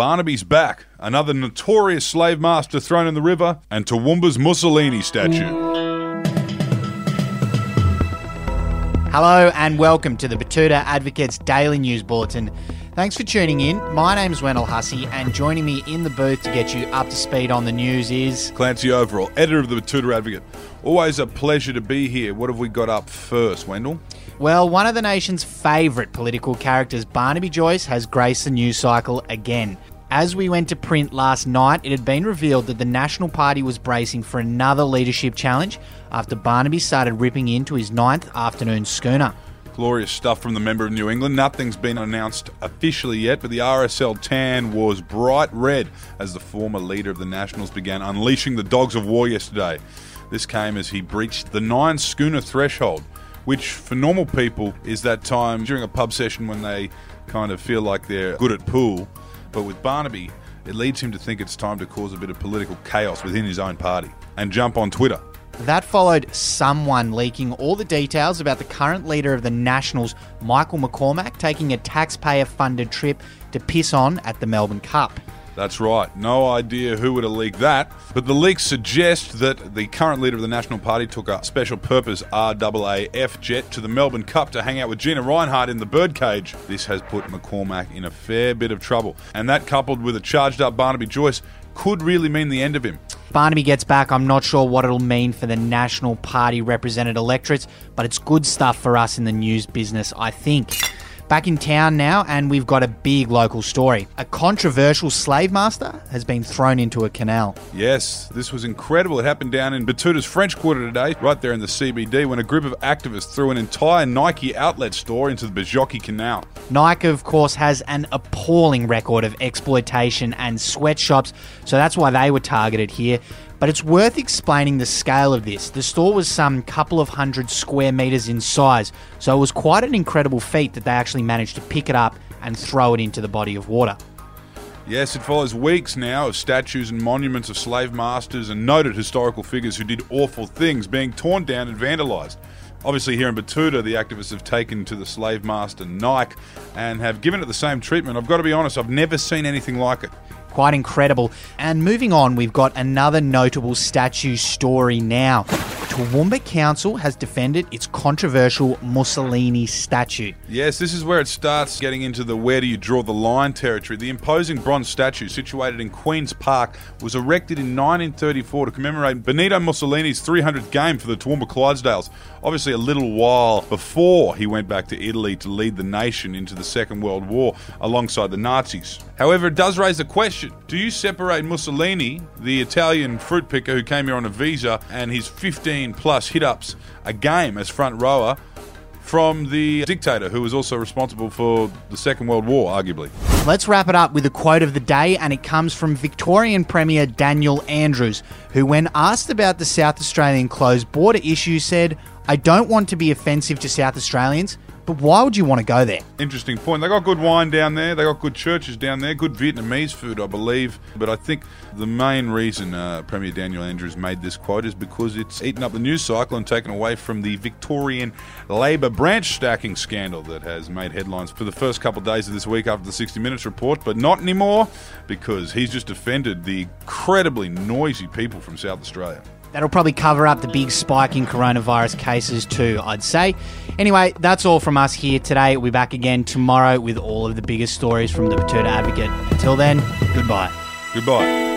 Barnaby's back, another notorious slave master thrown in the river, and Toowoomba's Mussolini statue. Hello and welcome to the Betoota Advocates Daily News Bulletin. Thanks for tuning in. My name's Wendell Hussey, and joining me in the booth to get you up to speed on the news is. Clancy Overell, editor of the Betoota Advocate. Always a pleasure to be here. What have we got up first, Wendell? Well, one of the nation's favourite political characters, Barnaby Joyce, has graced the news cycle again. As we went to print last night, it had been revealed that the National Party was bracing for another leadership challenge after Barnaby started ripping into his ninth afternoon schooner. Glorious stuff from the member of New England. Nothing's been announced officially yet, but the RSL tan was bright red as the former leader of the Nationals began unleashing the dogs of war yesterday. This came as he breached the nine schooner threshold which for normal people is that time during a pub session when they kind of feel like they're good at pool. But with Barnaby, it leads him to think it's time to cause a bit of political chaos within his own party and jump on Twitter. That followed someone leaking all the details about the current leader of the Nationals, Michael McCormack, taking a taxpayer funded trip to piss on at the Melbourne Cup. That's right. No idea who would have leaked that, but the leaks suggest that the current leader of the National Party took a special purpose RAAF jet to the Melbourne Cup to hang out with Gina Rinehart in the birdcage. This has put McCormack in a fair bit of trouble, and that coupled with a charged up Barnaby Joyce could really mean the end of him. Barnaby gets back, I'm not sure what it'll mean for the National Party represented electorates, but it's good stuff for us in the news business, I think. Back in town now, and we've got a big local story. A controversial slave master has been thrown into a canal. Yes, this was incredible. It happened down in Betoota's French Quarter today, right there in the CBD, when a group of activists threw an entire Nike outlet store into the Bajocki Canal. Nike, of course, has an appalling record of exploitation and sweatshops, so that's why they were targeted here. But it's worth explaining the scale of this. The store was some couple of hundred square meters in size, so it was quite an incredible feat that they actually managed to pick it up and throw it into the body of water. Yes, it follows weeks now of statues and monuments of slave masters and noted historical figures who did awful things being torn down and vandalised. Obviously, here in Betoota, the activists have taken to the slave master Nike and have given it the same treatment. I've got to be honest, I've never seen anything like it. Quite incredible. And moving on, we've got another notable statue story now. Toowoomba Council has defended its controversial Mussolini statue. Yes, this is where it starts getting into the where do you draw the line territory. The imposing bronze statue, situated in Queen's Park, was erected in 1934 to commemorate Benito Mussolini's 300th game for the Toowoomba Clydesdales. Obviously, a little while before he went back to Italy to lead the nation into the Second World War alongside the Nazis. However, it does raise the question do you separate Mussolini, the Italian fruit picker who came here on a visa, and his 15 plus hit ups a game as front rower? From the dictator who was also responsible for the Second World War, arguably. Let's wrap it up with a quote of the day, and it comes from Victorian Premier Daniel Andrews, who, when asked about the South Australian closed border issue, said, I don't want to be offensive to South Australians, but why would you want to go there? Interesting point. They got good wine down there. They got good churches down there. Good Vietnamese food, I believe. But I think the main reason uh, Premier Daniel Andrews made this quote is because it's eaten up the news cycle and taken away from the Victorian Labor branch stacking scandal that has made headlines for the first couple of days of this week after the 60 Minutes report, but not anymore because he's just offended the incredibly noisy people from South Australia. That'll probably cover up the big spike in coronavirus cases too, I'd say. Anyway, that's all from us here today. We'll be back again tomorrow with all of the biggest stories from the Betoota Advocate. Until then, goodbye. Goodbye.